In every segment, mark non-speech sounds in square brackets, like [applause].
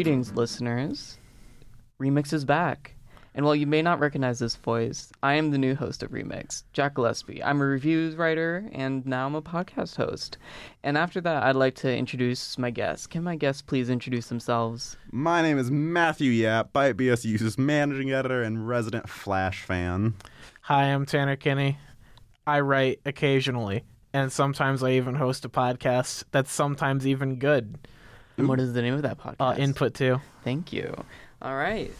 Greetings, listeners. Remix is back. And while you may not recognize this voice, I am the new host of Remix, Jack Gillespie. I'm a reviews writer and now I'm a podcast host. And after that, I'd like to introduce my guests. Can my guests please introduce themselves? My name is Matthew Yap, Byte BSU's managing editor and resident Flash fan. Hi, I'm Tanner Kinney. I write occasionally, and sometimes I even host a podcast that's sometimes even good. And what is the name of that podcast? Uh, input too. Thank you. All right.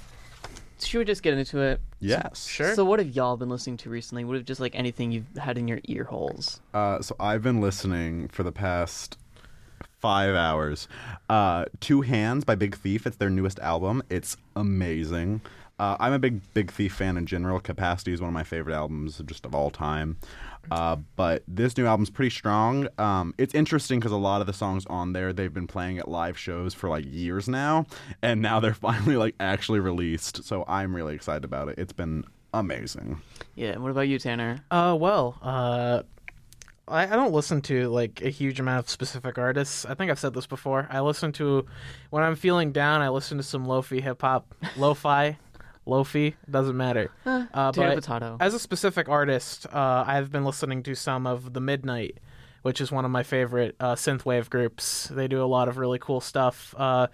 Should we just get into it? Yes. Sure. So, what have y'all been listening to recently? What have just like anything you've had in your ear holes? Uh, so I've been listening for the past five hours. Uh, Two Hands by Big Thief. It's their newest album. It's amazing. Uh, I'm a big Big Thief fan in general. Capacity is one of my favorite albums just of all time. Uh, but this new album's pretty strong. Um, it's interesting because a lot of the songs on there they've been playing at live shows for like years now, and now they're [laughs] finally like actually released. So I'm really excited about it. It's been amazing. Yeah. What about you, Tanner? Uh, well, uh, I, I don't listen to like a huge amount of specific artists. I think I've said this before. I listen to when I'm feeling down. I listen to some lofi hip hop, lo-fi, lofi. Doesn't matter. Uh, Potato, but potato. as a specific artist, uh, I've been listening to some of the Midnight, which is one of my favorite uh, synthwave groups. They do a lot of really cool stuff. Uh,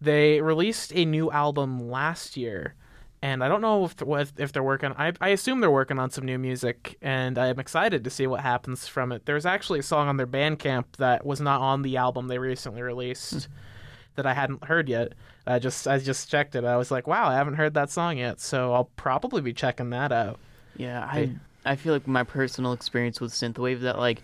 they released a new album last year, and I don't know if if if they're working. I I assume they're working on some new music, and I'm excited to see what happens from it. There's actually a song on their Bandcamp that was not on the album they recently released. That I hadn't heard yet. I just I just checked it. I was like, wow, I haven't heard that song yet. So I'll probably be checking that out. Yeah, I I feel like my personal experience with synthwave that like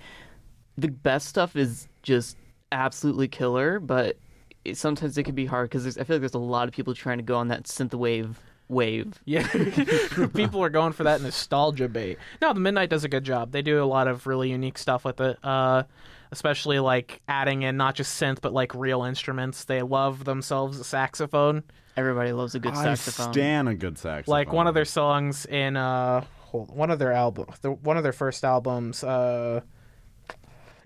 the best stuff is just absolutely killer, but it, sometimes it can be hard because I feel like there's a lot of people trying to go on that synthwave wave. Yeah, [laughs] [laughs] people are going for that nostalgia bait. No, the Midnight does a good job. They do a lot of really unique stuff with it, uh, especially like adding in not just synth but like real instruments. They love themselves a saxophone. Everybody loves a good I saxophone. stan a good saxophone. Like one of their songs in uh, hold, one of their album, the, one of their first albums, uh,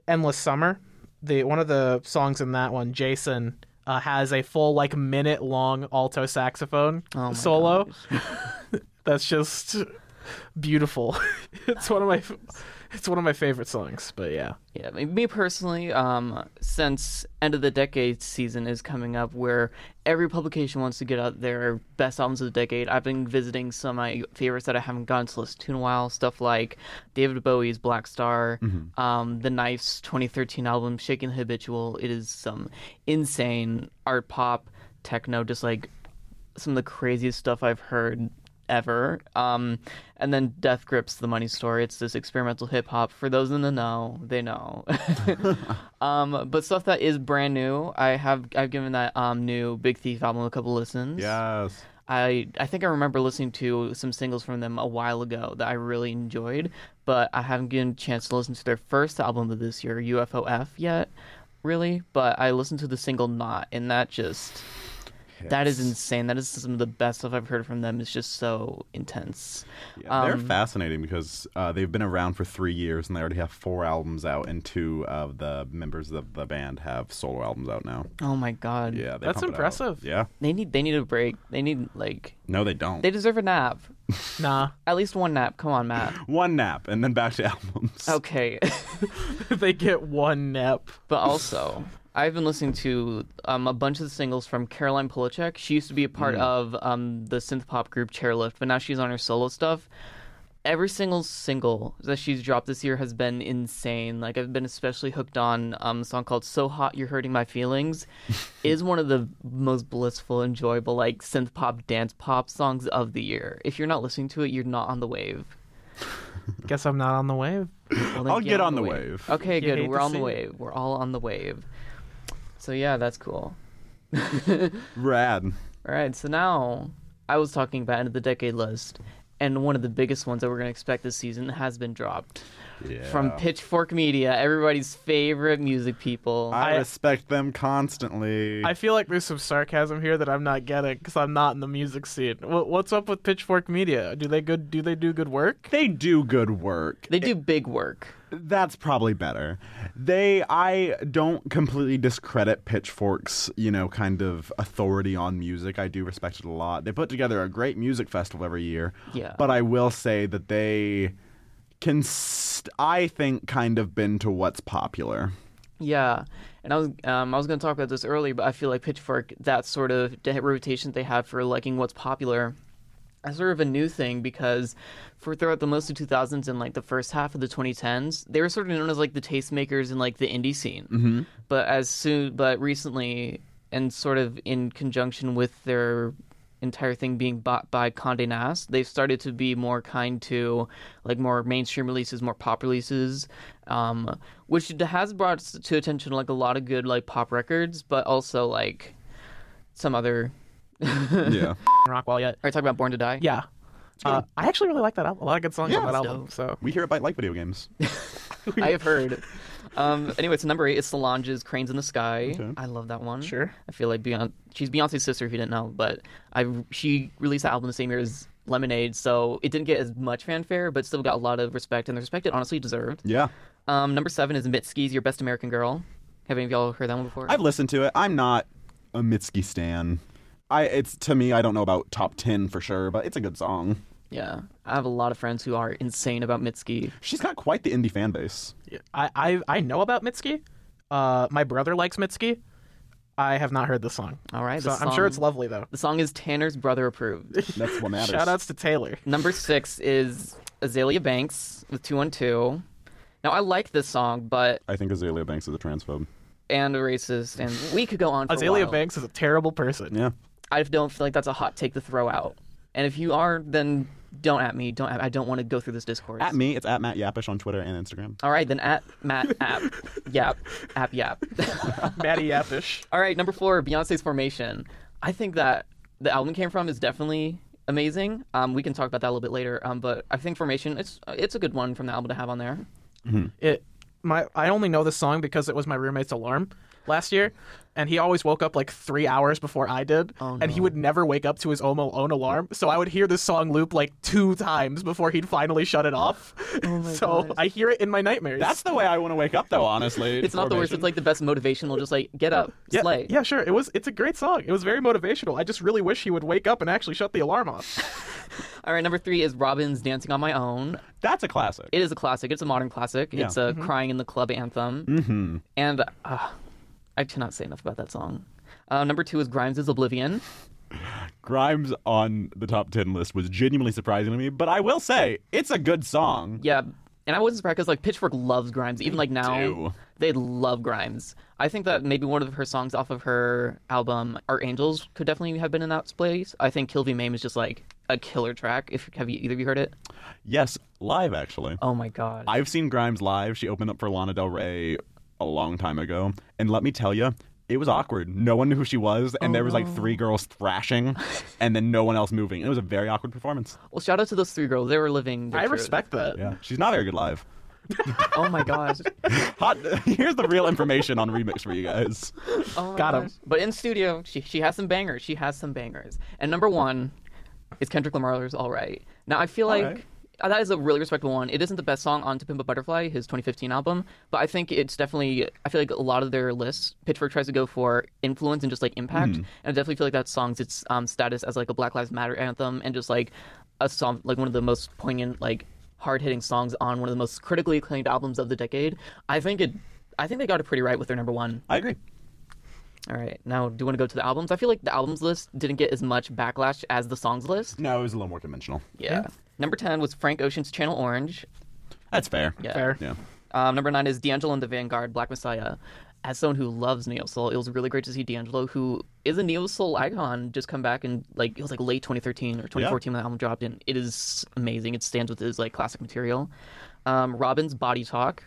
"Endless Summer." The one of the songs in that one, Jason. Uh, has a full like minute long alto saxophone Oh solo [laughs] that's just beautiful. [laughs] it's one of my it's one of my favorite songs. But yeah, Yeah, me- me personally, um, since end of the decade season is coming up, where every publication wants to get out their best albums of the decade, I've been visiting some of my favorites that I haven't gotten to listen to in a while. Stuff like David Bowie's Blackstar, um, The Knife's 2013 album Shaking the Habitual. It is some insane art pop techno, just like some of the craziest stuff I've heard ever. Um, and then Death Grips the Money Store. It's this experimental hip hop. For those in the know, they know. [laughs] um, but stuff that is brand new. I have I've given that um new Big Thief album a couple listens. Yes. I I think I remember listening to some singles from them a while ago that I really enjoyed, but I haven't given a chance to listen to their first album of this year, UFOF, yet. Really, but I listened to the single "Not," and that just that is insane. That is some of the best stuff I've heard from them. It's just so intense. Yeah, they're Um, fascinating because uh, they've been around for three years and they already have four albums out, and two of the members of the band have solo albums out now. Oh my god. Yeah, they That's pump it out. impressive. Yeah, They need they need a break. They need like no, they don't. they deserve a nap. [laughs] nah, At least one nap. Come on, Matt. [laughs] One nap and then back to [laughs] albums. Okay. they get one nap. But also, I've been listening to um, a bunch of the singles from Caroline Polachek. She used to be a part of um, the synth pop group Chairlift, but now she's on her solo stuff. Every single single that she's dropped this year has been insane. Like I've been especially hooked on um, a song called "So Hot You're Hurting My Feelings." [laughs] is one of the most blissful, enjoyable like synth pop dance pop songs of the year. If you're not listening to it, you're not on the wave. Guess I'm not on the wave. Well, I'll get on the wave. Okay, You good. We're to on the see it. wave. We're all on the wave. So yeah, that's cool. [laughs] Rad. All right, so now I was talking about end of the decade list, and one of the biggest ones that we're going to expect this season has been dropped Yeah. from Pitchfork Media, everybody's favorite music people. I, I- respect them constantly. I feel like there's some sarcasm here that I'm not getting because I'm not in the music scene. What, what's up with Pitchfork Media? Do they good? Do they do good work? they do good work. they do big work. That's probably better. They, I don't completely discredit Pitchfork's, you know, kind of authority on music. I do respect it a lot. They put together a great music festival every year. Yeah. But I will say that they can, st- I think, kind of bend to what's popular. Yeah, and I was um, I was going to talk about this earlier, but I feel like Pitchfork that sort of reputation they have for liking what's popular. Is sort of a new thing because for throughout the most of 2000s and like the first half of the 2010s, they were sort of known as like the tastemakers in like the indie scene. Mm-hmm. But as soon, but recently, and sort of in conjunction with their entire thing being bought by Condé Nast, they've started to be more kind to like more mainstream releases, more pop releases, um, which has brought to attention like a lot of good like pop records, but also like some other. Yeah. [laughs] Rockwell yet? Are you talking about Born to Die? Yeah. Uh, I actually really like that album. A lot of good songs Yeah, on that it's album. So We hear about like video games. [laughs] I have heard. Um, anyway, so number eight is Solange's "Cranes in the Sky." Okay. I love that one. Sure. I feel like Beyonce. She's Beyonce's sister, if you didn't know, but I she released the album the same year as Lemonade, so it didn't get as much fanfare, but still got a lot of respect, and the respect it honestly deserved. Yeah. Um, number seven is Mitski's "Your Best American Girl." Have any of y'all heard that one before? I've listened to it. I'm not a Mitski stan. I it's to me I don't know about top 10 for sure, but it's a good song. yeah, I have a lot of friends who are insane about Mitski. She's got quite the indie fan base. I I, I know about Mitski. Uh, my brother likes Mitski. I have not heard the song. All right, So the I'm sure it's lovely though. The song is Tanner's brother approved. [laughs] That's what matters. Shout outs to Taylor. Number six is Azealia Banks with 212. Now, I like this song, but, I think Azealia Banks is a transphobe. and a racist, and we could go on for a Azealia while. Banks is a terrible person. Yeah. I don't feel like that's a hot take to throw out. And if you are, then don't at me. Don't. I don't want to go through this discourse. At me, it's at Matt Yapish on Twitter and Instagram. All right, then at Matt [laughs] App Yap App Yap. [laughs] Maddie Yappish. All right, number four, Beyonce's Formation. I think that the album came from is definitely amazing. Um, we can talk about that a little bit later. Um, but I think Formation, it's it's a good one from the album to have on there. It my I only know this song because it was my roommate's alarm last year, and he always woke up like three hours before I did, Oh, and he would never wake up to his own, own alarm. So I would hear this song loop like two times before he'd finally shut it off. Oh my [laughs] so gosh. I hear it in my nightmares. That's the way I want to wake up, though. Honestly, It's not the worst. It's like the best motivational. Just like get up, yeah, slay. yeah, sure. It was. It's a great song. It was very motivational. I just really wish he would wake up and actually shut the alarm off. [laughs] All right, number three is Robyn's "Dancing on My Own." That's a classic. It is a classic. It's a modern classic. Yeah. It's a crying in the club anthem. mm-hmm. And uh, I cannot say enough about that song. Uh, number two is Grimes' Oblivion. Grimes on the top 10 list was genuinely surprising to me, but I will say, it's a good song. Yeah, and I wasn't surprised because like Pitchfork loves Grimes. Even like now, do. they love Grimes. I think that maybe one of her songs off of her album Art Angels could definitely have been in that place. I think Kill V Maim is just like a killer track. If have you either of you heard it? Yes, live, actually. Oh my god. I've seen Grimes live. She opened up for Lana Del Rey a long time ago. And let me tell you, it was awkward. No one knew who she was, and there was like three oh. girls thrashing, [laughs] and then no one else moving. It was a very awkward performance. well, shout out to those three girls. They were living. Their I truth. respect that. Yeah, she's not very good live. [laughs] Oh my gosh. [laughs] Hot. Here's the real information on remix for you guys. Oh my Got 'em. gosh. But in studio, she she has some bangers. She has some bangers. And number one is Kendrick Lamar's "Alright." Now I feel All like Right. Uh, that is a really respectable one. It isn't the best song on "To Pimp a Butterfly," his 2015 album, but I think it's definitely. I feel like a lot of their lists, Pitchfork tries to go for influence and just like impact, Mm-hmm. and I definitely feel like that song's its um, status as like a Black Lives Matter anthem and just like a song like one of the most poignant like hard hitting songs on one of the most critically acclaimed albums of the decade. I think it. I think they got it pretty right with their number one. I agree. All right. Now, do you want to go to the albums? I feel like the albums list didn't get as much backlash as the songs list. No, it was a little more conventional. Yeah. Number 10 was Frank Ocean's Channel Orange. That's fair. Yeah. Fair. Yeah. Um, number 9 is D'Angelo and the Vanguard, Black Messiah. As someone who loves Neo Soul, it was really great to see D'Angelo, who is a Neo Soul icon, just come back and like it was like late 2013 or 2014 when the album dropped, and it is amazing. It stands with his like classic material. Um, Robyn's Body Talk.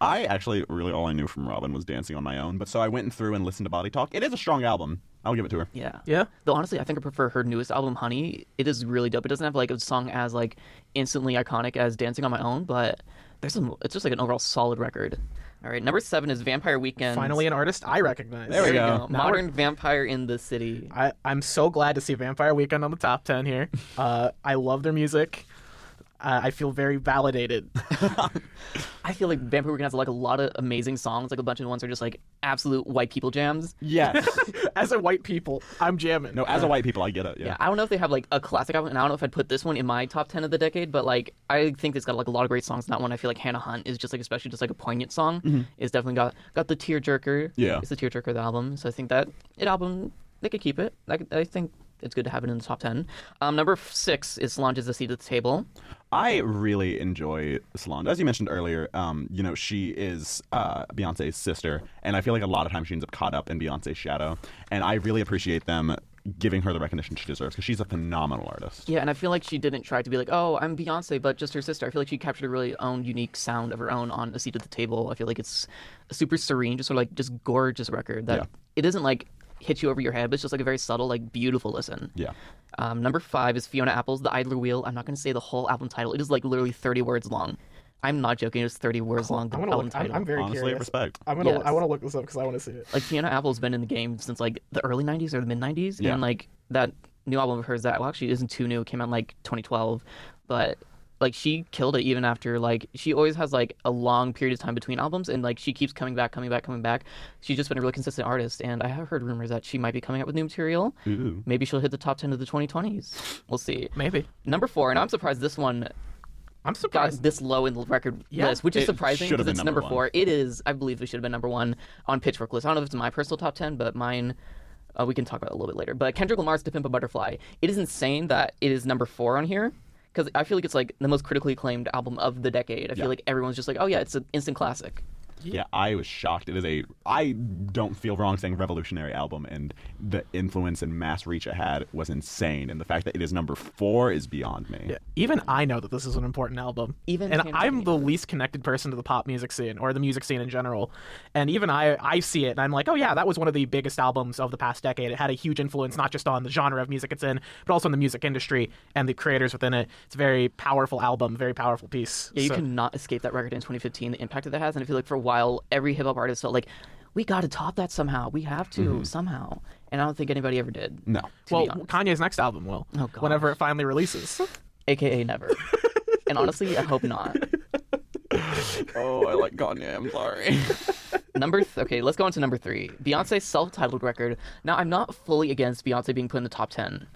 I actually really all I knew from Robin was dancing on my own, but so I went through and listened to Body Talk. It is a strong album. I'll give it to her. Yeah. Yeah. Though honestly, I think I prefer her newest album, Honey. It is really dope. It doesn't have like a song as like instantly iconic as Dancing on My Own, but there's some. It's just like an overall solid record. All right, number seven is Vampire Weekend. Finally, an artist I recognize. There we you go. Now Modern Vampire in the City. I, I'm so glad to see Vampire Weekend on the top 10 here. [laughs] Uh, I love their music. Uh, I feel very validated. [laughs] [laughs] I feel like Vampire Weekend has like a lot of amazing songs. Like a bunch of ones are just like absolute white people jams. Yes. [laughs] As a white people, I'm jamming. no, as a white people, I get it. Yeah. Yeah, I don't know if they have like a classic album, and I don't know if I'd put this one in my top ten of the decade, but like I think it's got like a lot of great songs. That one, I feel like Hannah Hunt is just like especially just like a poignant song. It's definitely got got the tearjerker. Yeah. it's the tearjerker of the album. So I think that it album they could keep it. I, I think it's good to have it in the top ten. Um, number six is Solange's "The Seat at the Table." I really enjoy Solange. As you mentioned earlier, um, you know, she is uh, Beyonce's sister, and I feel like a lot of times she ends up caught up in Beyonce's shadow. And I really appreciate them giving her the recognition she deserves because she's a phenomenal artist. Yeah, and I feel like she didn't try to be like, oh, I'm Beyonce, but just her sister. I feel like she captured a really own unique sound of her own on a seat at the table. I feel like it's a super serene, just sort of like just gorgeous record that Yeah. it doesn't like hit you over your head, but it's just like a very subtle, like beautiful listen. Yeah. Um, number five is Fiona Apple's The Idler Wheel. I'm not going to say the whole album title. It is like literally 30 words long. I'm not joking. It's 30 words long. The I'm gonna album look. I'm, title. I'm very Honestly, curious. respect. I'm gonna. Yes. I want to look this up because I want to see it. like Fiona Apple's been in the game since like the early 90s or the mid 90s Yeah. and like that new album of hers that well actually isn't too new it came out in like 2012 but like she killed it even after like she always has like a long period of time between albums and like she keeps coming back coming back coming back she's just been a really consistent artist and i have heard rumors that she might be coming out with new material Ooh. maybe she'll hit the top 10 of the 2020s we'll see Maybe. number four and i'm surprised this one I'm got surprised. this low in the record Yeah, list, which is it surprising should because it's number, number four. It is, I believe, it should have been number one on Pitchfork list. I don't know if it's my personal top ten, but mine. Uh, we can talk about it a little bit later. But Kendrick Lamar's "To Pimp a Butterfly." It is insane that it is number four on here because I feel like it's like the most critically acclaimed album of the decade. I feel Yeah. like everyone's just like, "Oh yeah, it's an instant classic." Yeah, I was shocked. It is a I don't feel wrong saying revolutionary album, and the influence and mass reach it had was insane. And the fact that it is number four is beyond me. Yeah. Even I know that this is an important album. Even and Tam I'm Jane. the least connected person to the pop music scene or the music scene in general. And even I, I see it and I'm like, oh yeah, that was one of the biggest albums of the past decade. It had a huge influence not just on the genre of music it's in, but also on the music industry and the creators within it. It's a very powerful album, very powerful piece. Yeah, you So- cannot escape that record in 2015. The impact that that has, and I feel like for a while, every hip hop artist felt like we got to top that somehow. We have to mm-hmm. somehow, and I don't think anybody ever did. No. well. Kanye's next album will. Oh, gosh. Whenever it finally releases. [laughs] aka never. [laughs] and honestly, I hope not. [laughs] oh, I like Kanye. I'm sorry. Number th- okay, let's go on to number three. Beyonce's self-titled record. Now, I'm not fully against Beyonce being put in the top ten.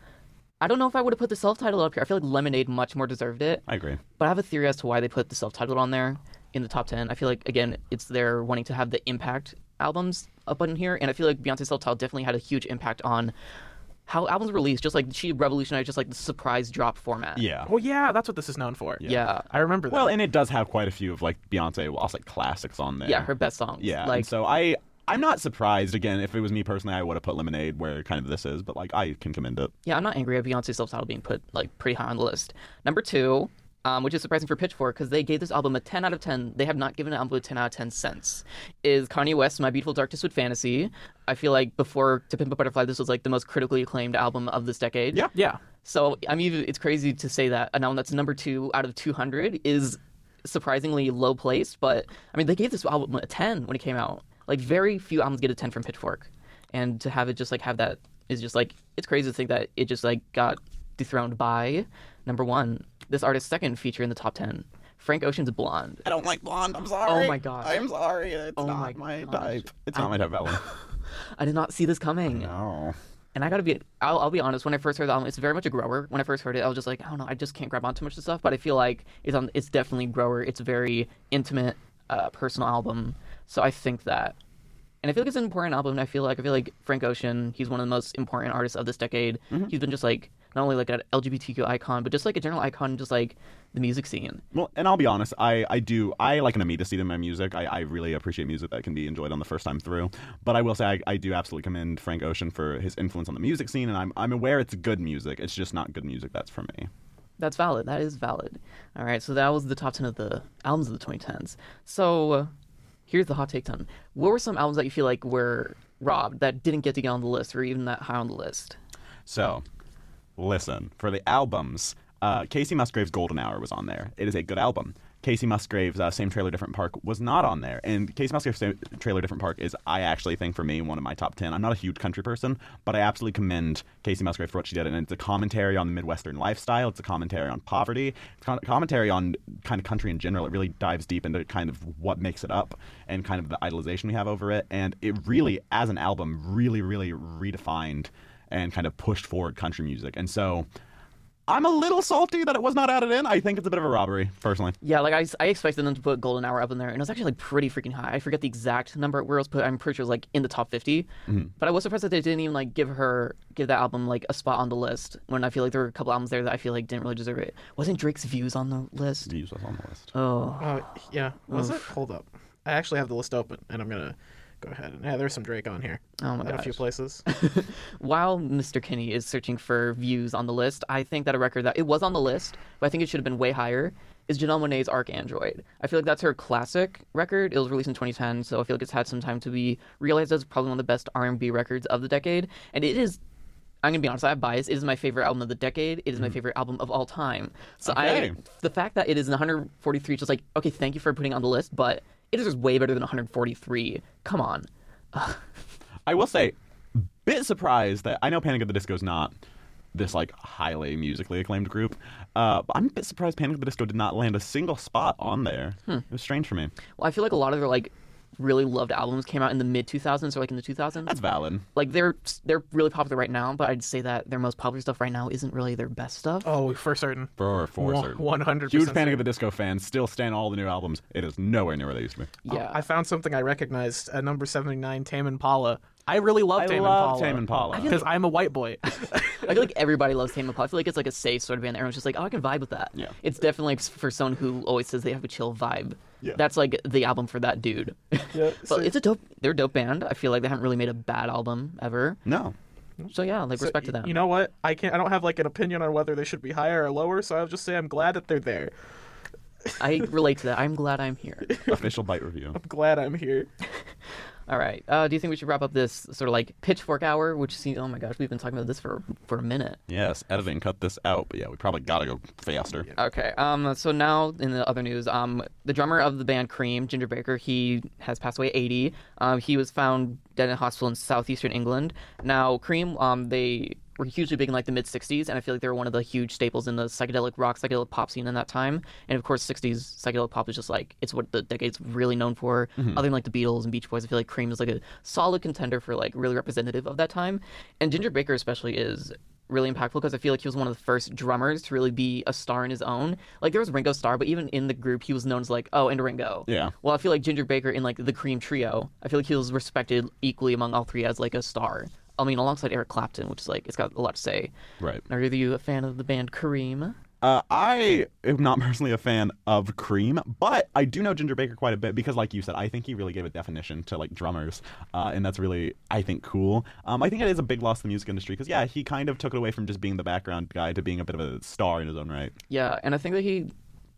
I don't know if I would have put the self-titled up here. I feel like Lemonade much more deserved it. I agree. But I have a theory as to why they put the self-titled on there in the top ten. I feel like again, it's their wanting to have the impact albums up on here, and I feel like Beyonce's self-titled definitely had a huge impact on how albums released. Just like she revolutionized just like the surprise drop format. Yeah. well, yeah, that's what this is known for. Yeah. I remember that. Well, and it does have quite a few of like Beyonce, well, I'll say classics on there. Yeah, her best songs. Yeah, like and so I I'm not surprised. Again, if it was me personally, I would have put Lemonade where kind of this is, but like I can commend it. Yeah, I'm not angry at Beyonce's self-titled being put like pretty high on the list. Number two, um, which is surprising for Pitchfork because they gave this album a 10 out of 10. They have not given an album a 10 out of 10 since. Is Kanye West's "My Beautiful Dark Twisted Fantasy"? I feel like before "To Pimp a Butterfly," this was like the most critically acclaimed album of this decade. Yeah. yeah. So I mean, it's crazy to say that an album that's number two out of 200 is surprisingly low placed. But I mean, they gave this album a 10 when it came out. Like very few albums get a 10 from Pitchfork, and to have it just like have that is just like it's crazy to think that it just like got dethroned by number one. This artist's second feature in the top 10, Frank Ocean's "Blonde." I don't like blonde. I'm sorry. Oh my God. I'm sorry. It's Oh not my my, type. It's not my type, Ellen. [laughs] I did not see this coming. no. And I gotta be, I'll, I'll be honest. When I first heard the album, it's very much a grower. When I first heard it, I was just like, I don't know, I just can't grab on too much of stuff. But I feel like it's on, it's definitely grower. It's a very intimate, uh, personal album. So I think that, and I feel like it's an important album. And I feel like I feel like Frank Ocean, he's one of the most important artists of this decade. He's been just like not only like an LGBTQ icon, but just like a general icon, just like the music scene. Well, and I'll be honest, I, I do I like an immediacy to my music. I, I really appreciate music that can be enjoyed on the first time through. But I will say I, I do absolutely commend Frank Ocean for his influence on the music scene, and I'm I'm aware it's good music. It's just not good music that's for me. That's valid. That is valid. All right, so that was the top 10 of the albums of the 2010s. So uh, here's the hot take 10. What were some albums that you feel like were robbed that didn't get to get on the list or even that high on the list? So, listen for the albums. Uh, Kacey Musgraves' Golden Hour was on there. It is a good album. Kacey Musgraves' uh, Same Trailer Different Park was not on there. And Kacey Musgraves' Same Trailer Different Park is, I actually think, for me, one of my top 10. I'm not a huge country person, but I absolutely commend Kacey Musgrave for what she did. And it's a commentary on the Midwestern lifestyle, it's a commentary on poverty, it's a commentary on kind of country in general. It really dives deep into kind of what makes it up and kind of the idolization we have over it. And it really, as an album, really, really redefined and kind of pushed forward country music. And so I'm a little salty that it was not added in. I think it's a bit of a robbery, personally. Yeah, like I, I expected them to put Golden Hour up in there, and it was actually like pretty freaking high. I forget the exact number where it was put. I'm pretty sure it was like in the top 50. Mm-hmm. But I was surprised that they didn't even like give her give that album like a spot on the list. When I feel like there were a couple albums there that I feel like didn't really deserve it. Wasn't Drake's Views on the list? Views was on the list. Oh, Oh yeah, was it? Hold up, I actually have the list open, and I'm gonna go ahead and yeah, there's some Drake on here oh my in a few places. [laughs] While Mr. Kinney is searching for views on the list, I think that a record that it was on the list, but I think it should have been way higher, is Janelle Monae's ArchAndroid. I feel like that's her classic record. It was released in 2010, so I feel like it's had some time to be realized as probably one of the best R&B records of the decade, and it is. I'm gonna be honest. I have bias. It is my favorite album of the decade. It is my hmm. favorite album of all time. So Okay. I, the fact that it is 143, just like okay, thank you for putting it on the list, but it is just way better than 143. Come on. [laughs] I will say, bit surprised that I know Panic at the Disco is not this like highly musically acclaimed group, uh, but I'm a bit surprised Panic at the Disco did not land a single spot on there. It was strange for me. Well, I feel like a lot of their like really loved albums came out in the mid 2000s or like in the 2000s. That's valid. like they're they're really popular right now, but I'd say that their most popular stuff right now isn't really their best stuff. Oh, for certain. For for One- certain. 100% Huge Panic at the Disco fans still stand all the new albums. It is nowhere near where they used to be. yeah, oh, I found something I recognized at number 79, Tame Impala. I really love I Tame love Impala. Tame Impala. I feel Because I'm a white boy. [laughs] I feel like everybody loves Tame Impala. I feel like it's like a safe sort of band. Everyone's just like, oh, I can vibe with that. Yeah. It's definitely like for someone who always says they have a chill vibe. Yeah. That's like the album for that dude. Yeah, [laughs] but it's a dope. They're a dope band. I feel like they haven't really made a bad album ever. No. So yeah, like respect to them. You know what? I can't. I don't have like an opinion on whether they should be higher or lower. So I'll just say I'm glad that they're there. I relate to that. I'm glad I'm here. [laughs] Official Byte review. I'm glad I'm here. [laughs] All right. Uh, do you think we should wrap up this sort of like pitchfork hour? Which seems, oh my gosh, we've been talking about this for for a minute. Yes, editing cut this out, but yeah, we probably gotta go faster. Okay. Um. So now in the other news, um, the drummer of the band Cream, Ginger Baker, he has passed away, 80. Um, he was found dead in a hospital in southeastern England. Now, Cream, um, they were hugely big in like the mid 60s, and I feel like they were one of the huge staples in the psychedelic rock, psychedelic pop scene in that time. And of course, 60s psychedelic pop is just like it's what the decade's really known for. Mm-hmm. Other than like the Beatles and Beach Boys, I feel like Cream is like a solid contender for like really representative of that time. And Ginger Baker especially is really impactful because I feel like he was one of the first drummers to really be a star in his own. Like there was Ringo Starr, but even in the group, he was known as like, oh, and Ringo. Yeah. Well, I feel like Ginger Baker in like the Cream trio, I feel like he was respected equally among all three as like a star. I mean, alongside Eric Clapton, which is like it's got a lot to say. Right. Are you a fan of the band Cream? Uh, I am not [laughs] personally a fan of Cream, but I do know Ginger Baker quite a bit because, like you said, I think he really gave a definition to like drummers, uh, and that's really I think cool. Um, I think it is a big loss to the music industry because yeah, he kind of took it away from just being the background guy to being a bit of a star in his own right. Yeah, and I think that he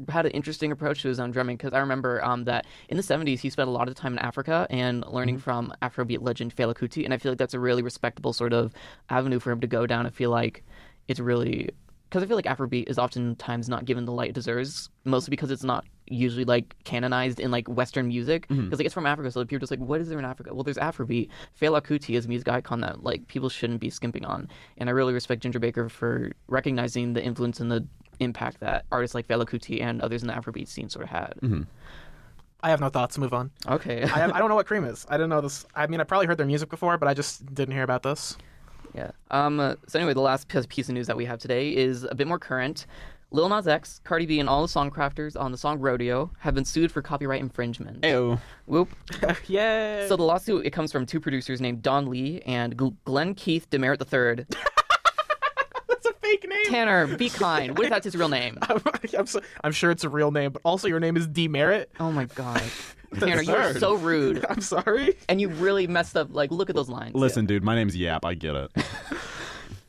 had an interesting approach to his own drumming because I remember um, that in the 70s he spent a lot of time in Africa and learning from Afrobeat legend Fela Kuti, and I feel like that's a really respectable sort of avenue for him to go down. I feel like it's really because I feel like Afrobeat is oftentimes not given the light it deserves, mostly because it's not usually like canonized in like Western music because like it's from Africa, so people are just like, what is there in Africa? Well, there's Afrobeat. Fela Kuti is a music icon that like people shouldn't be skimping on, and I really respect Ginger Baker for recognizing the influence and the impact that artists like Fela Kuti and others in the Afrobeat scene sort of had. I have no thoughts. Move on. Okay. I, have, I don't know what [laughs] Cream is. I didn't know this. I mean, I probably heard their music before, but I just didn't hear about this. Yeah. Um. uh, So anyway, the last piece piece of news that we have today is a bit more current. Lil Nas X, Cardi B, and all the songcrafters on the song "Rodeo" have been sued for copyright infringement. Ew. Whoop. [laughs] Yay! So the lawsuit it comes from two producers named Don Lee and Glenn Keith Demeritt III. [laughs] that's a fake name. Tanner, be [laughs] kind. What if that's his real name? [laughs] I'm, so, I'm sure it's a real name, but also your name is Demeritt. Oh my god. [laughs] Tanner, you're Absurd. so rude. I'm sorry. And you really messed up. Like, look at those lines. Listen, dude, my name's Yap. I get it.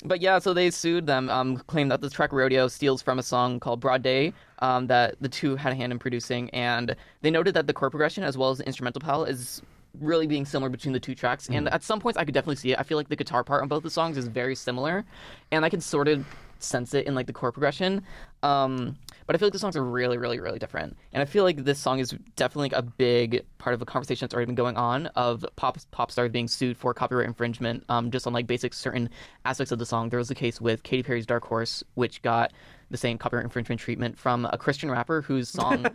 But yeah, so they sued them, um, claimed that the track Rodeo steals from a song called Broad Day um, that the two had a hand in producing. And they noted that the chord progression as well as the instrumental palette is really being similar between the two tracks. And at some points, I could definitely see it. I feel like the guitar part on both the songs is very similar. And I can sort of sense it in like the chord progression. Um, but I feel like the songs are really, really, really different. And I feel like this song is definitely like a big part of a conversation that's already been going on of pop pop stars being sued for copyright infringement, um, just on like basic certain aspects of the song. There was a case with Katy Perry's Dark Horse, which got the same copyright infringement treatment from a Christian rapper whose song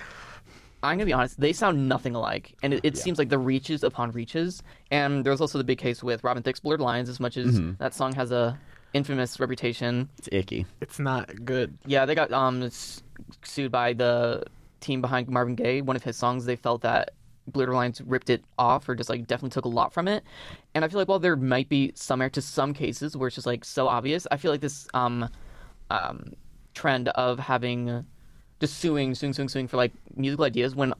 [laughs] I'm gonna be honest, they sound nothing alike, and it, it seems like the reaches upon reaches. And there's also the big case with Robin Thicke's "Blurred Lines," as much as that song has a infamous reputation. It's icky. It's not good. Yeah, they got um sued by the team behind Marvin Gaye. One of his songs, they felt that Blurred Lines ripped it off, or just like definitely took a lot from it. And I feel like while there might be some merit to some cases where it's just like so obvious, I feel like this um um trend of having just suing, suing, suing, suing for like musical ideas when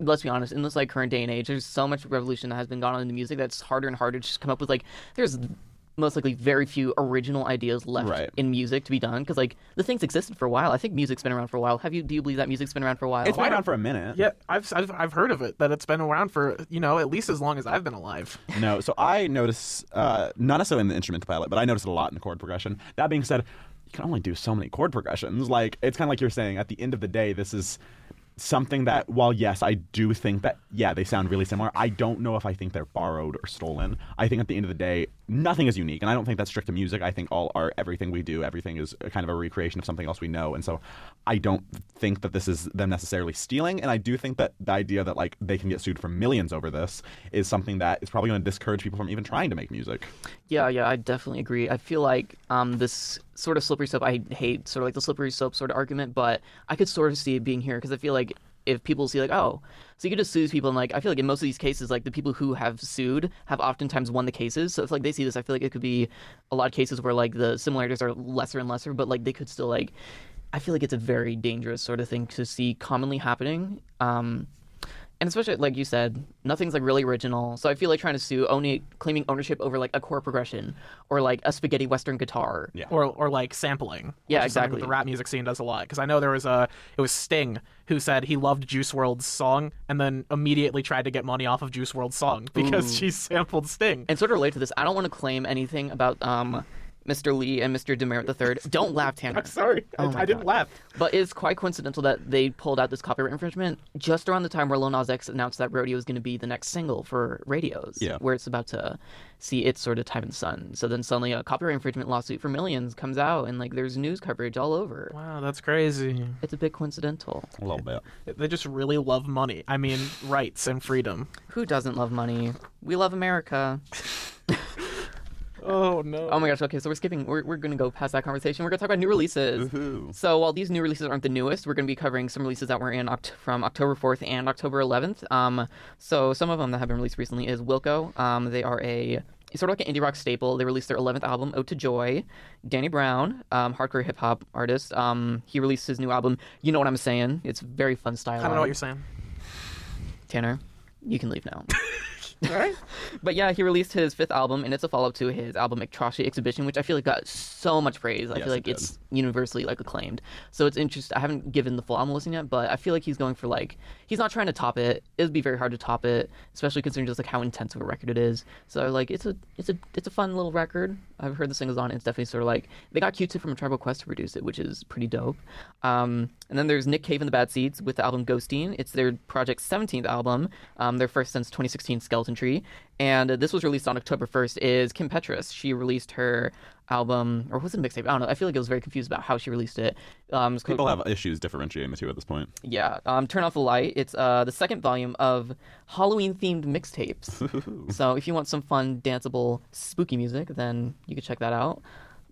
let's be honest, in this like current day and age, there's so much revolution that has been gone on in the music that's harder and harder to just come up with like there's most likely very few original ideas left Right. in music to be done because like the things existed for a while. I think music's been around for a while. Have you do you believe that music's been around for a while? It's been around for a minute. Yeah, I've, I've I've heard of it that it's been around for you know at least as long as I've been alive. No, so I notice, uh, not necessarily in the instrumental palette, but I notice it a lot in the chord progression. That being said, you can only do so many chord progressions. Like, it's kind of like you're saying, at the end of the day, this is something that, while yes, I do think that, yeah, they sound really similar, I don't know if I think they're borrowed or stolen. I think at the end of the day, nothing is unique. And I don't think that's strict to music. I think all art, everything we do, everything is kind of a recreation of something else we know. And so I don't think that this is them necessarily stealing. And I do think that the idea that, like, they can get sued for millions over this is something that is probably going to discourage people from even trying to make music. Yeah, yeah, I definitely agree. I feel like um, this sort of slippery slope. I hate sort of like the slippery slope sort of argument, but I could sort of see it being here because I feel like if people see like, oh, so you could just sue people, and like I feel like in most of these cases, like the people who have sued have oftentimes won the cases. So if like they see this, I feel like it could be a lot of cases where like the similarities are lesser and lesser, but like they could still like. I feel like it's a very dangerous sort of thing to see commonly happening. Um, and especially like you said, nothing's like really original. So I feel like trying to sue only claiming ownership over like a chord progression or like a spaghetti western guitar. Yeah. or or like sampling. Yeah, which is exactly. The rap music scene does a lot because I know there was a it was Sting who said he loved Juice WRLD's song and then immediately tried to get money off of Juice WRLD's song [laughs] because she sampled Sting. And sort of related to this, I don't want to claim anything about um Mr. Lee and Mr. Demeritt III. Don't laugh, Tanner. I'm sorry, Oh I, I didn't laugh. But it's quite coincidental that they pulled out this copyright infringement just around the time where Lil Nas X announced that Rodeo was going to be the next single for radios, Yeah. where it's about to see its sort of time in the sun. So then suddenly a copyright infringement lawsuit for millions comes out, and like there's news coverage all over. Wow, that's crazy. It's a bit coincidental. A little bit. They just really love money. I mean, rights and freedom. Who doesn't love money? We love America. [laughs] Oh no. Oh my gosh, okay, so we're skipping, we're, we're gonna go past that conversation. We're gonna talk about new releases. Woohoo. So while these new releases aren't the newest, we're gonna be covering some releases that were in Oct- from October 4th and October 11th. Um, so some of them that have been released recently is Wilco. Um, they are a sort of like an indie rock staple. They released their 11th album, Ode to Joy. Danny Brown, um, hardcore hip hop artist. Um, he released his new album, You Know What I'm Saying. It's very fun style. I don't know what you're saying. Tanner, you can leave now. [laughs] All right. [laughs] But yeah, he released his fifth album, and it's a follow-up to his album Atrocity Exhibition, which I feel like got so much praise. I Yes, feel like it it's universally like acclaimed. So it's interesting. I haven't given the full album listen yet, but I feel like he's going for like he's not trying to top it. It'd be very hard to top it, especially considering just like how intense of a record it is. So like it's a it's a it's a fun little record. I've heard the singles on it. It's definitely sort of like they got Q-Tip from Tribal Quest to produce it, which is pretty dope. Um, and then there's Nick Cave and the Bad Seeds with the album Ghosteen. It's their project's 17th album, um, their first since 2016 Skeleton Tree. And this was released on October 1st. Is Kim Petras? She released her album, or was it a mixtape? I don't know. I feel like I was very confused about how she released it. Um, it's called- People have issues differentiating the two at this point. yeah. Um, Turn off the light. It's uh the second volume of Halloween themed mixtapes. [laughs] so if you want some fun, danceable, spooky music, then you could check that out.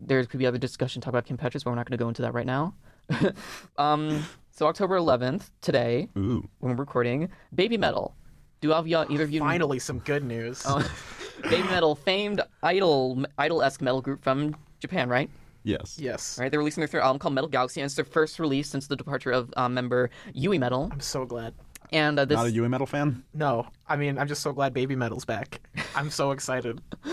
There could be other discussion talk about Kim Petras, but we're not going to go into that right now. [laughs] um, so October 11th today, Ooh. when we're recording, Baby Metal. Do all of y'all, either of you Finally, some good news. Oh. [laughs] Baby Metal, famed idol idol-esque metal group from Japan, right? Yes. yes. Right, they're releasing their third album called Metal Galaxy, and it's their first release since the departure of um, member Yui Metal. I'm so glad. And uh, this Not a Yui Metal fan? No, I mean, I'm just so glad Baby Metal's back. I'm so excited. [laughs]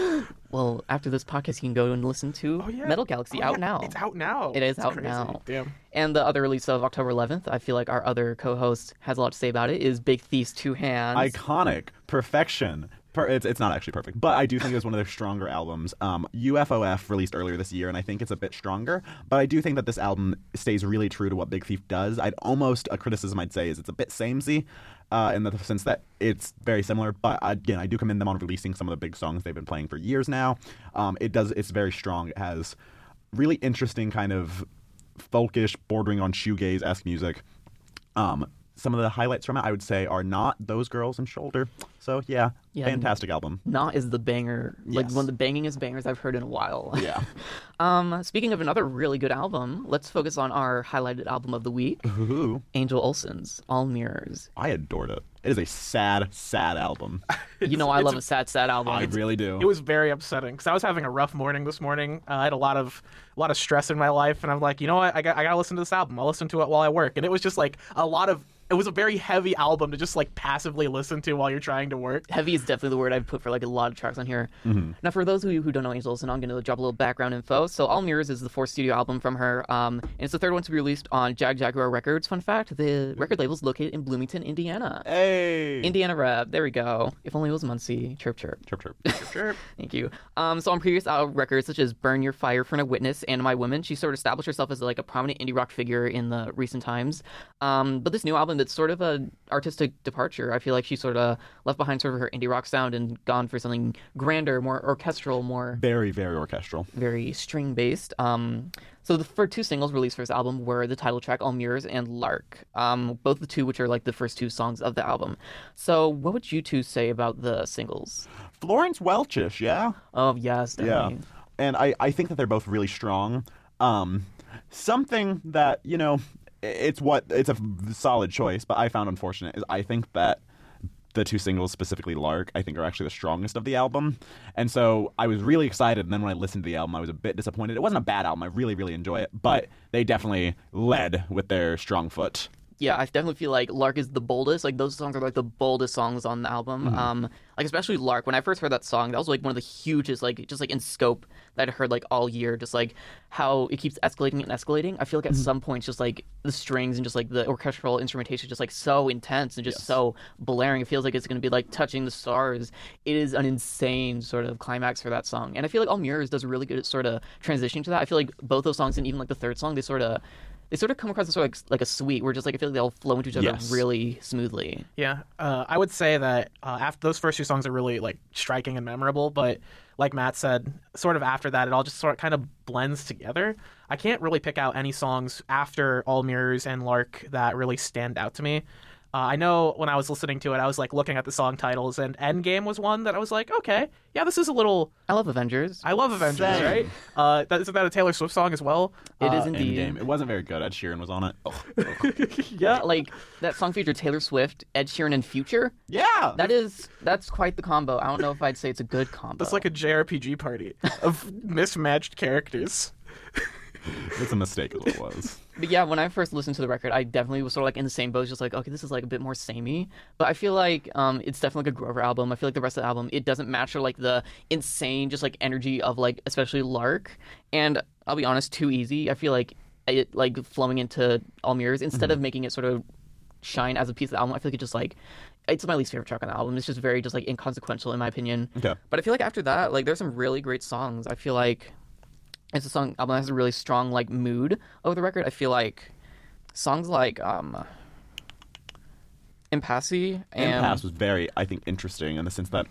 Well, after this podcast, you can go and listen to Oh, yeah. Metal Galaxy Oh, out yeah, now. It's out now. It is It's out crazy. now. Damn. And the other release of October 11th, I feel like our other co-host has a lot to say about it. Is Big Thief's Two Hands? Iconic. Perfection. it's it's not actually perfect, but I do think it was one of their stronger albums. Um, UFOF released earlier this year, and I think it's a bit stronger. But I do think that this album stays really true to what Big Thief does. I'd almost a criticism I'd say is it's a bit samey, uh, in the sense that it's very similar. But again, I do commend them on releasing some of the big songs they've been playing for years now. Um, it does it's very strong. It has really interesting kind of folkish, bordering on shoegaze esque music. Um, some of the highlights from it, I would say, are not those girls and shoulder. So yeah, Yeah, fantastic album. Not is the banger, like Yes. one of the bangingest bangers I've heard in a while. [laughs] Yeah. Um, speaking of another really good album, let's focus on our highlighted album of the week, Ooh, Angel Olsen's All Mirrors. I adored it. It is a sad, sad album. [laughs] You know I love a- a sad, sad album. I really do. It was very upsetting because I was having a rough morning this morning. Uh, I had a lot of a lot of stress in my life, and I'm like, you know what? I got I gotta listen to this album. I'll listen to it while I work, and it was just like a lot of. It was a very heavy album to just like passively listen to while you're trying to work. Heavy is definitely the word I'd put for like a lot of tracks on here. Now, for those of you who don't know Angel Olsen, I'm going to drop a little background info. So, All Mirrors is the fourth studio album from her, um, and it's the third one to be released on Jagjaguwar Records. Fun fact: the record label is located in Bloomington, Indiana. hey. Indiana rap. There we go. If only it was Muncie. Chirp chirp. chirp chirp. [laughs] Sure. Thank you. Um, so on previous uh, records such as "Burn Your Fire" for No Witness and "My Woman," she sort of established herself as like a prominent indie rock figure in the recent times. Um, but this new album, it's sort of a artistic departure. I feel like she sort of left behind sort of her indie rock sound and gone for something grander, more orchestral, more very, very orchestral. very string based. Um, so the first two singles released for this album were the title track "All Mirrors" and "Lark," um, both the two which are like the first two songs of the album. So what would you two say about the singles? Florence Welchish, yeah? Oh yes, Yeah. And I, I think that they're both really strong. Um, something that, you know, it's what, it's a solid choice, but I found unfortunate is I think that the two singles, specifically Lark, I think are actually the strongest of the album. And so I was really excited. And then when I listened to the album, I was a bit disappointed. It wasn't a bad album. I really, really enjoy it. But they definitely led with their strong foot. Yeah, I definitely feel like Lark is the boldest. Like those songs are like the boldest songs on the album. Mm-hmm. Um, like especially Lark. When I first heard that song, that was like one of the hugest, like just like in scope that I heard like all year. Just like how it keeps escalating and escalating. I feel like at Mm-hmm. some point, just like the strings and just like the orchestral instrumentation, just like so intense and just so blaring. It feels like it's going to be like touching the stars. It is an insane sort of climax for that song, and I feel like All Mirrors does a really good sort of transition to that. I feel like both those songs and even like the third song, they sort of they sort of come across as sort of like, like a suite where just like I feel like they all flow into each other Yes. really smoothly. Yeah, uh, I would say that uh, after those first two songs are really like striking and memorable, but like Matt said, sort of after that, it all just sort of kind of blends together. I can't really pick out any songs after All Mirrors and Lark that really stand out to me. Uh, I know when I was listening to it, I was like looking at the song titles, and Endgame was one that I was like, okay, yeah, this is a little. I love Avengers. I love Avengers, Same. right? Uh, that, isn't that a Taylor Swift song as well? It is Uh, indeed. Endgame. It wasn't very good. Ed Sheeran was on it. [laughs] Yeah, like that song featured Taylor Swift, Ed Sheeran, and Future. yeah. That is that's quite the combo. I don't know if I'd say it's a good combo. It's like a JRPG party of mismatched characters. [laughs] [laughs] it's a mistake is what it was. But yeah, when I first listened to the record, I definitely was sort of like in the same boat, just like, okay, this is like a bit more samey. But I feel like um, it's definitely like a Grover album. I feel like the rest of the album, it doesn't match or like the insane, just like energy of like especially Lark. And I'll be honest, too easy. I feel like it like flowing into All Mirrors instead of making it sort of shine as a piece of the album. I feel like it just like it's my least favorite track on the album. It's just very just like inconsequential in my opinion. Okay. But I feel like after that, like there's some really great songs. I feel like it's a song album that has a really strong like mood over the record. I feel like songs like um Impasse and Impasse was very, I think, interesting in the sense that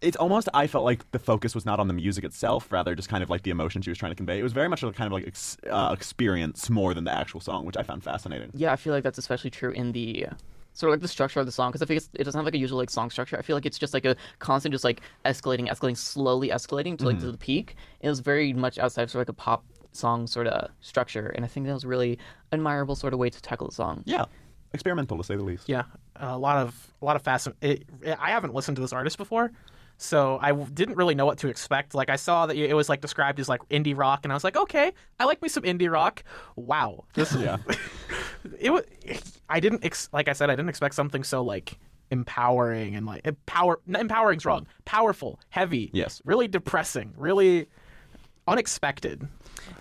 it's almost I felt like the focus was not on the music itself, rather just kind of like the emotion she was trying to convey. It was very much a kind of like ex- uh, experience more than the actual song, which I found fascinating. yeah, I feel like that's especially true in the sort of like the structure of the song because I think it doesn't have like a usual like song structure. I feel like it's just like a constant, just like escalating, escalating, slowly escalating to like to mm-hmm. the peak. It was very much outside of sort of like a pop song sort of structure, and I think that was really admirable sort of way to tackle the song. Yeah, experimental to say the least. Yeah, a lot of a lot of fascin. It, it, I haven't listened to this artist before, so I w- didn't really know what to expect. Like I saw that it was like described as like indie rock, and I was like, okay, I like me some indie rock. Wow, this Yeah. [laughs] it was. I didn't ex- like I said, I didn't expect something so like empowering and like empower. n- Empowering's wrong. Powerful, heavy. Yes. Really depressing. Really unexpected.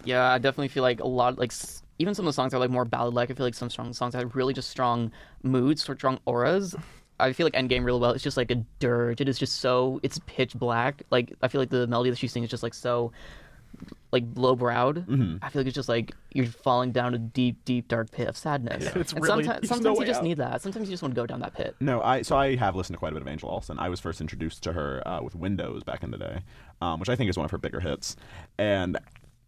Yeah, I definitely feel like a lot like even some of the songs are like more ballad like. I feel like some strong songs have really just strong moods, sort of strong auras. I feel like Endgame really well. It's just like a dirge. It is just so it's pitch black. Like I feel like the melody that she's singing is just like so like low browed. Mm-hmm. I feel like it's just like you're falling down a deep, deep, dark pit of sadness. Yeah, It's and really- sometimes, sometimes no you just out. need that. Sometimes you just want to go down that pit. No, I so I have listened to quite a bit of Angel Olsen. I was first introduced to her uh, with Windows back in the day, um, which I think is one of her bigger hits. And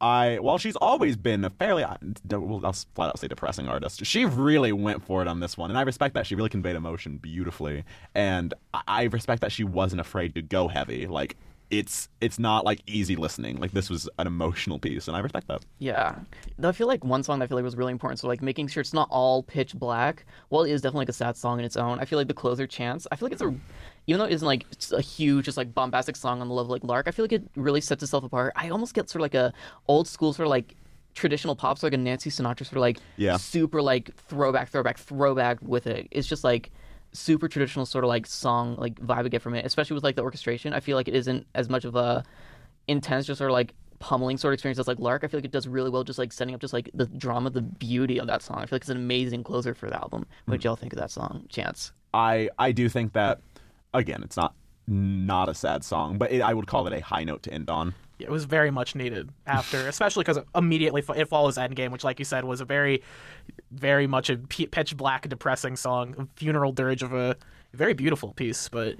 I, while she's always been a fairly, uh, well, I'll flat out say depressing artist, she really went for it on this one, and I respect that. She really conveyed emotion beautifully, and I, I respect that she wasn't afraid to go heavy. Like it's it's not like easy listening. Like this was an emotional piece, and I respect that. Yeah. I feel like one song that I feel like was really important. So like making sure it's not all pitch black. Well, it is definitely like a sad song in its own, I feel like the closer chance. I feel like it's a, even though it isn't like it's a huge, just like bombastic song on the level like Lark. I feel like it really sets itself apart. I almost get sort of like a old school sort of like traditional pop, so like a Nancy Sinatra sort of like Yeah. super like throwback, throwback, throwback with it. It's just like super traditional sort of like song like vibe I get from it, especially with like the orchestration. I feel like it isn't as much of a intense, just sort of like pummeling sort of experience as like Lark. I feel like it does really well, just like setting up just like the drama, the beauty of that song. I feel like it's an amazing closer for the album. What hmm. did y'all think of that song, Chance? I I do think that again, it's not not a sad song, but it, I would call it a high note to end on. it was very much needed after, [laughs] especially because immediately it follows Endgame, which, like you said, was a very, very much a pitch black, depressing song, a funeral dirge of a very beautiful piece, but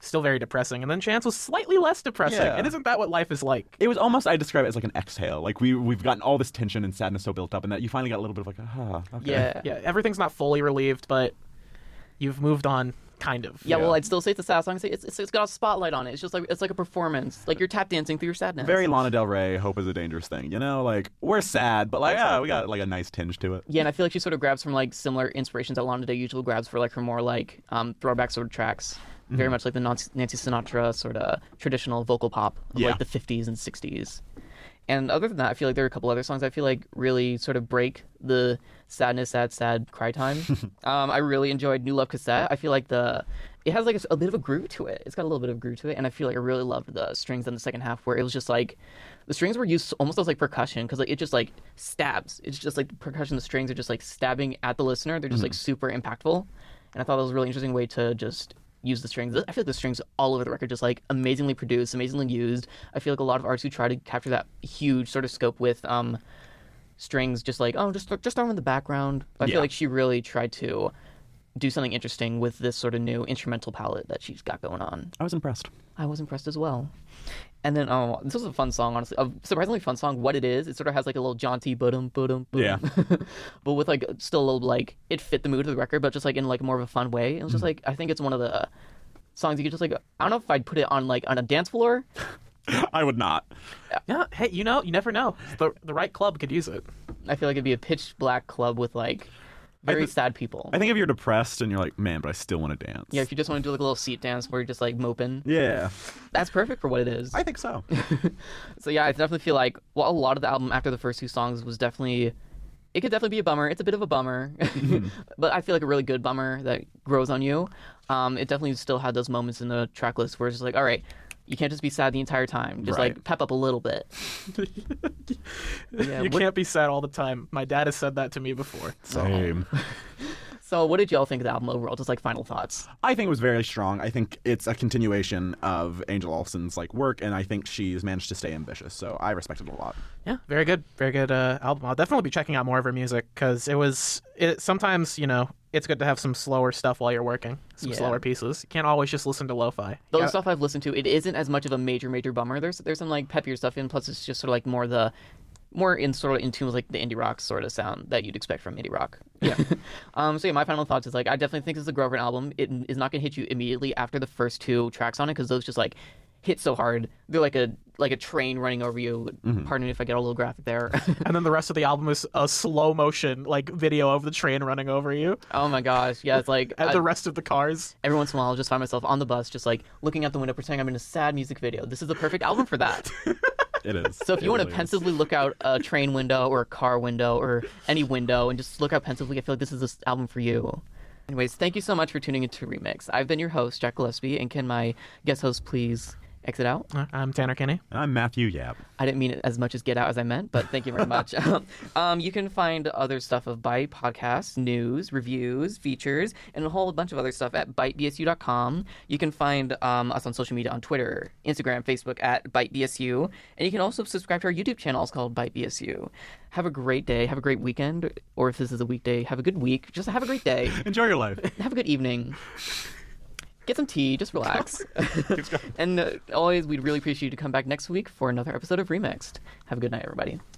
still very depressing. And then Chance was slightly less depressing. Yeah. And isn't that what life is like? It was almost I describe it as like an exhale. Like we we've gotten all this tension and sadness so built up, and that you finally got a little bit of like ah okay. Yeah. Yeah, everything's not fully relieved, but you've moved on, kind of. Yeah, Yeah. well, I'd still say it's a sad song. Say It's, it's, it's got a spotlight on it. It's just like it's like a performance. Like you're tap dancing through your sadness. Very Lana Del Rey. Hope is a dangerous thing. You know, like we're sad, but like yeah, we got like a nice tinge to it. Yeah, and I feel like she sort of grabs from like similar inspirations that Lana Del usually grabs for like her more like um, throwback sort of tracks. Mm-hmm. Very much like the Nancy Nancy Sinatra sort of traditional vocal pop of Yeah. like the 50s and 60s. And other than that, I feel like there are a couple other songs I feel like really sort of break the sadness, sad, sad cry time. [laughs] um, I really enjoyed New Love Cassette. I feel like the it has like a, a bit of a groove to it. It's got a little bit of groove to it, and I feel like I really loved the strings in the second half where it was just like the strings were used almost as like percussion because like it just like stabs. It's just like the percussion. The strings are just like stabbing at the listener. They're just like super impactful, and I thought that was a really interesting way to just use the strings. I feel like the strings all over the record just like amazingly produced, amazingly used. I feel like a lot of artists who try to capture that huge sort of scope with um strings just like oh just just throw them in the background. I Yeah. feel like she really tried to do something interesting with this sort of new instrumental palette that she's got going on. I was impressed. I was impressed as well. And then, oh, this was a fun song, honestly. A surprisingly fun song. What it is, it sort of has like a little jaunty, ba-dum, ba-dum, ba-dum. Yeah. [laughs] but with like still a little like it fit the mood of the record, but just like in like more of a fun way. It was just Mm-hmm. like I think it's one of the songs you could just like I don't know if I'd put it on like on a dance floor. [laughs] I would not. Yeah, hey, you know, you never know. The, the right club could use it. I feel like it'd be a pitch black club with like very thi- sad people. I think if you're depressed and you're like, man, but I still want to dance. yeah, if you just want to do like a little seat dance where you're just like moping, Yeah. that's perfect for what it is. I think so. [laughs] So yeah, I definitely feel like well, a lot of the album after the first two songs was definitely it could definitely be a bummer. It's a bit of a bummer, [laughs] but I feel like a really good bummer that grows on you. Um, it definitely still had those moments in the track list where it's just like, all right, you can't just be sad the entire time. Just Right. like pep up a little bit. [laughs] yeah. you what- can't be sad all the time. My dad has said that to me before. So Same. [laughs] So what did y'all think of the album overall? Just like final thoughts. I think it was very strong. I think it's a continuation of Angel Olsen's like work, and I think she's managed to stay ambitious. So I respect it a lot. Yeah, very good, very good uh, album. I'll definitely be checking out more of her music because it was. It sometimes you know it's good to have some slower stuff while you're working, some Yeah. slower pieces. You can't always just listen to lo-fi. The stuff I've listened to, it isn't as much of a major, major bummer. There's there's some like peppier stuff in. Plus, it's just sort of like more the more in sort of in tune with like the indie rock sort of sound that you'd expect from indie rock. Yeah. [laughs] um. So yeah, my final thoughts is like I definitely think it's a Grover album. It is not gonna hit you immediately after the first two tracks on it because those just like hit so hard. They're like a like a train running over you. Mm-hmm. Pardon me if I get a little graphic there. [laughs] and then the rest of the album is a slow motion like video of the train running over you, oh my gosh, yeah, it's like [laughs] and I- the rest of the cars. every once in a while I'll just find myself on the bus, just like looking out the window, pretending I'm in a sad music video. This is the perfect album for that. [laughs] It is. So if you It want to really is. pensively look out a train window or a car window or any window and just look out pensively, I feel like this is this album for you. Anyways, thank you so much for tuning into Remix. I've been your host, Jack Gillespie, and can my guest host please Exit out. I'm Tanner Kenny. And I'm Matthew Yap. I didn't mean it as much as get out as I meant, but thank you very much. [laughs] um, you can find other stuff of Byte podcasts, news, reviews, features, and a whole bunch of other stuff at bytebsu.com. You can find um, us on social media on Twitter, Instagram, Facebook at bytebsu, and you can also subscribe to our YouTube channel. It's called ByteBSU. Have a great day. Have a great weekend, or if this is a weekday, have a good week. Just have a great day. [laughs] Enjoy your life. have a good evening. [laughs] Get some tea, just relax. [laughs] and uh, always, we'd really appreciate you to come back next week for another episode of Remixed. Have a good night, everybody.